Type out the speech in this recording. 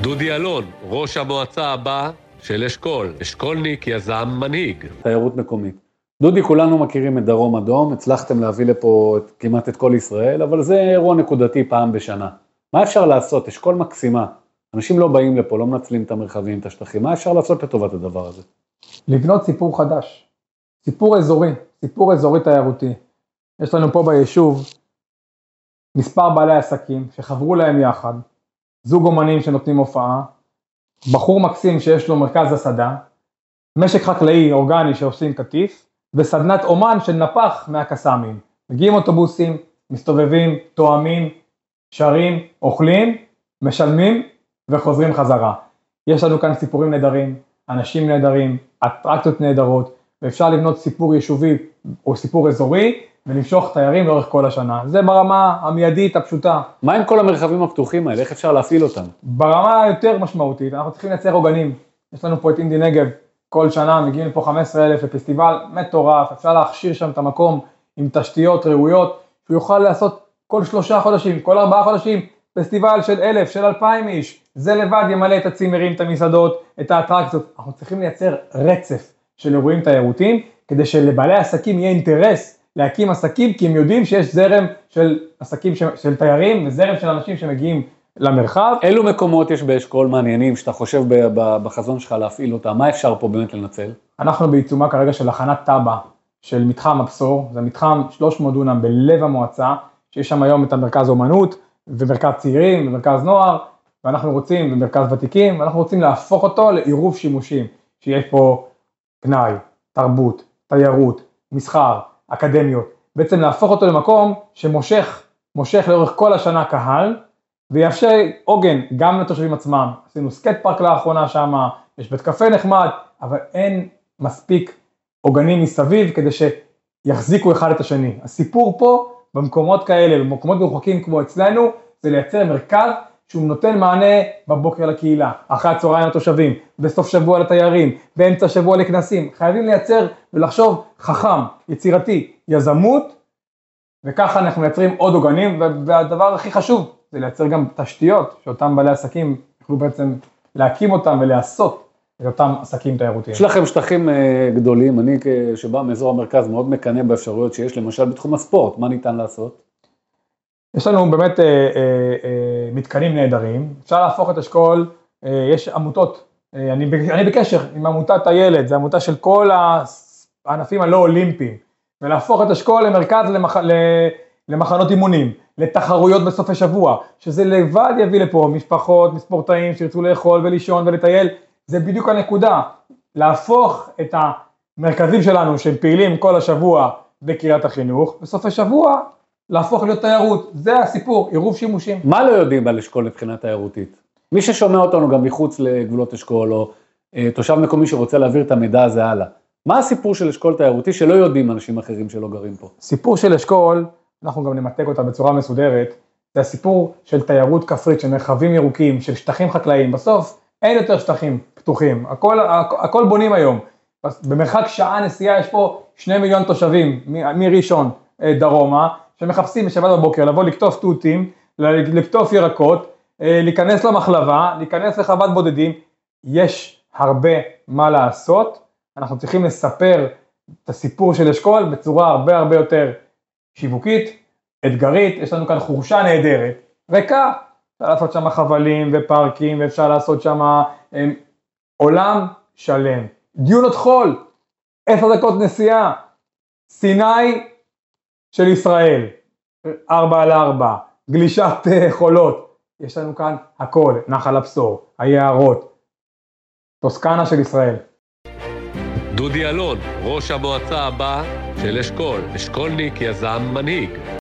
דודי אלון, ראש המועצה הבא של אשכול, אשכולניק, יזם, מנהיג. תיירות מקומית. דודי, כולנו מכירים את דרום אדום, הצלחתם להביא לפה את, כמעט את כל ישראל, אבל זה אירוע נקודתי פעם בשנה. מה אפשר לעשות? אשכול מקסימה. אנשים לא באים לפה, לא מנצלים את המרחבים, את השטחים, מה אפשר לעשות לטובת הדבר הזה? לבנות סיפור חדש, סיפור אזורי, סיפור אזורי תיירותי. יש לנו פה ביישוב מספר בעלי עסקים שחברו להם יחד, זוג אומנים שנותנים הופעה, בחור מקסים שיש לו מרכז הסעדה, משק חקלאי אורגני שעושים קטיף, וסדנת אומן של נפח מהקסאמים. מגיעים אוטובוסים, מסתובבים, תואמים, שרים, אוכלים, משלמים וחוזרים חזרה. יש לנו כאן סיפורים נהדרים, אנשים נהדרים, אטרקציות נהדרות, ואפשר לבנות סיפור יישובי או סיפור אזורי ולמשוך תיירים לאורך כל השנה. זה ברמה המיידית הפשוטה. מה עם כל המרחבים הפתוחים האלה? איך אפשר להפעיל אותם? ברמה היותר משמעותית, אנחנו צריכים לייצר עוגנים. יש לנו פה את אינדי נגב, כל שנה מגיעים לפה 15 אלף לפסטיבל מטורף, אפשר להכשיר שם את המקום עם תשתיות ראויות, שהוא יוכל לעשות כל שלושה חודשים, כל ארבעה חודשים, פסטיבל של אלף, של אלפיים איש, זה לבד ימלא את הצימרים, את המסעדות, את האטרקציות. אנחנו צריכים לייצר רצף של אירועים תיירותיים, כדי שלבעלי עסקים יהיה אינטרס להקים עסקים, כי הם יודעים שיש זרם של עסקים ש... של תיירים וזרם של אנשים שמגיעים למרחב. אילו מקומות יש באשכול מעניינים שאתה חושב בחזון שלך להפעיל אותם? מה אפשר פה באמת לנצל? אנחנו בעיצומה כרגע של הכנת תב"ע של מתחם הבשור, זה מתחם 300 דונם בלב המועצה, שיש שם היום את המרכז אומנות ומרכז צעירים ומרכז נוער, ואנחנו רוצים, ומרכז ותיקים, ואנחנו רוצים להפוך אותו לעירוב שימושים, שיש פה פנאי, תרבות, תיירות, מסחר, אקדמיות, בעצם להפוך אותו למקום שמושך, מושך לאורך כל השנה קהל, ויאפשר עוגן גם לתושבים עצמם. עשינו skate park לאחרונה שם, יש בית קפה נחמד, אבל אין מספיק עוגנים מסביב כדי שיחזיקו אחד את השני. הסיפור פה, במקומות כאלה, במקומות מרוחקים כמו אצלנו, זה לייצר מרכז שהוא נותן מענה בבוקר לקהילה, אחרי הצהריים לתושבים, בסוף שבוע לתיירים, באמצע שבוע לכנסים. חייבים לייצר ולחשוב חכם, יצירתי, יזמות, וככה אנחנו מייצרים עוד עוגנים, והדבר הכי חשוב זה לייצר גם תשתיות, שאותם בעלי עסקים יוכלו בעצם להקים אותם ולעשות את אותם עסקים תיירותיים. יש לכם שטחים אה, גדולים, אני שבא מאזור המרכז מאוד מקנא באפשרויות שיש למשל בתחום הספורט, מה ניתן לעשות? יש לנו באמת אה, אה, אה, מתקנים נהדרים, אפשר להפוך את אשכול, אה, יש עמותות, אה, אני, אני בקשר עם עמותת הילד, זו עמותה של כל הענפים הלא אולימפיים, ולהפוך את אשכול למרכז למח, למחנות אימונים, לתחרויות בסופי שבוע, שזה לבד יביא לפה משפחות, מספורטאים שירצו לאכול ולישון ולטייל, זה בדיוק הנקודה, להפוך את המרכזים שלנו שהם פעילים כל השבוע בקריית החינוך, בסופי שבוע להפוך להיות תיירות, זה הסיפור, עירוב שימושים. מה לא יודעים על אשכול מבחינה תיירותית? מי ששומע אותנו גם מחוץ לגבולות אשכול, או אה, תושב מקומי שרוצה להעביר את המידע הזה הלאה, מה הסיפור של אשכול תיירותי שלא יודעים אנשים אחרים שלא גרים פה? סיפור של אשכול, אנחנו גם נמתק אותה בצורה מסודרת, זה הסיפור של תיירות כפרית, של מרחבים ירוקים, של שטחים חקלאיים, בסוף אין יותר שטחים פתוחים, הכל, הכל בונים היום, במרחק שעה נסיעה יש פה שני מיליון תושבים מראשון אה, דרומה, שמחפשים בשבת בבוקר לבוא לקטוף תותים, לקטוף ירקות, אה, להיכנס למחלבה, להיכנס לחוות בודדים, יש הרבה מה לעשות, אנחנו צריכים לספר את הסיפור של אשכול בצורה הרבה הרבה יותר שיווקית, אתגרית, יש לנו כאן חורשה נהדרת, ריקה, אפשר לעשות שם חבלים ופארקים ואפשר לעשות שם אה, עולם שלם. דיונות חול, עשר דקות נסיעה, סיני של ישראל, ארבע על ארבע, גלישת אה, חולות, יש לנו כאן הכל, נחל הבשור, היערות, טוסקנה של ישראל. דודי אלון, ראש המועצה הבא של אשכול, אשכולניק יזם מנהיג.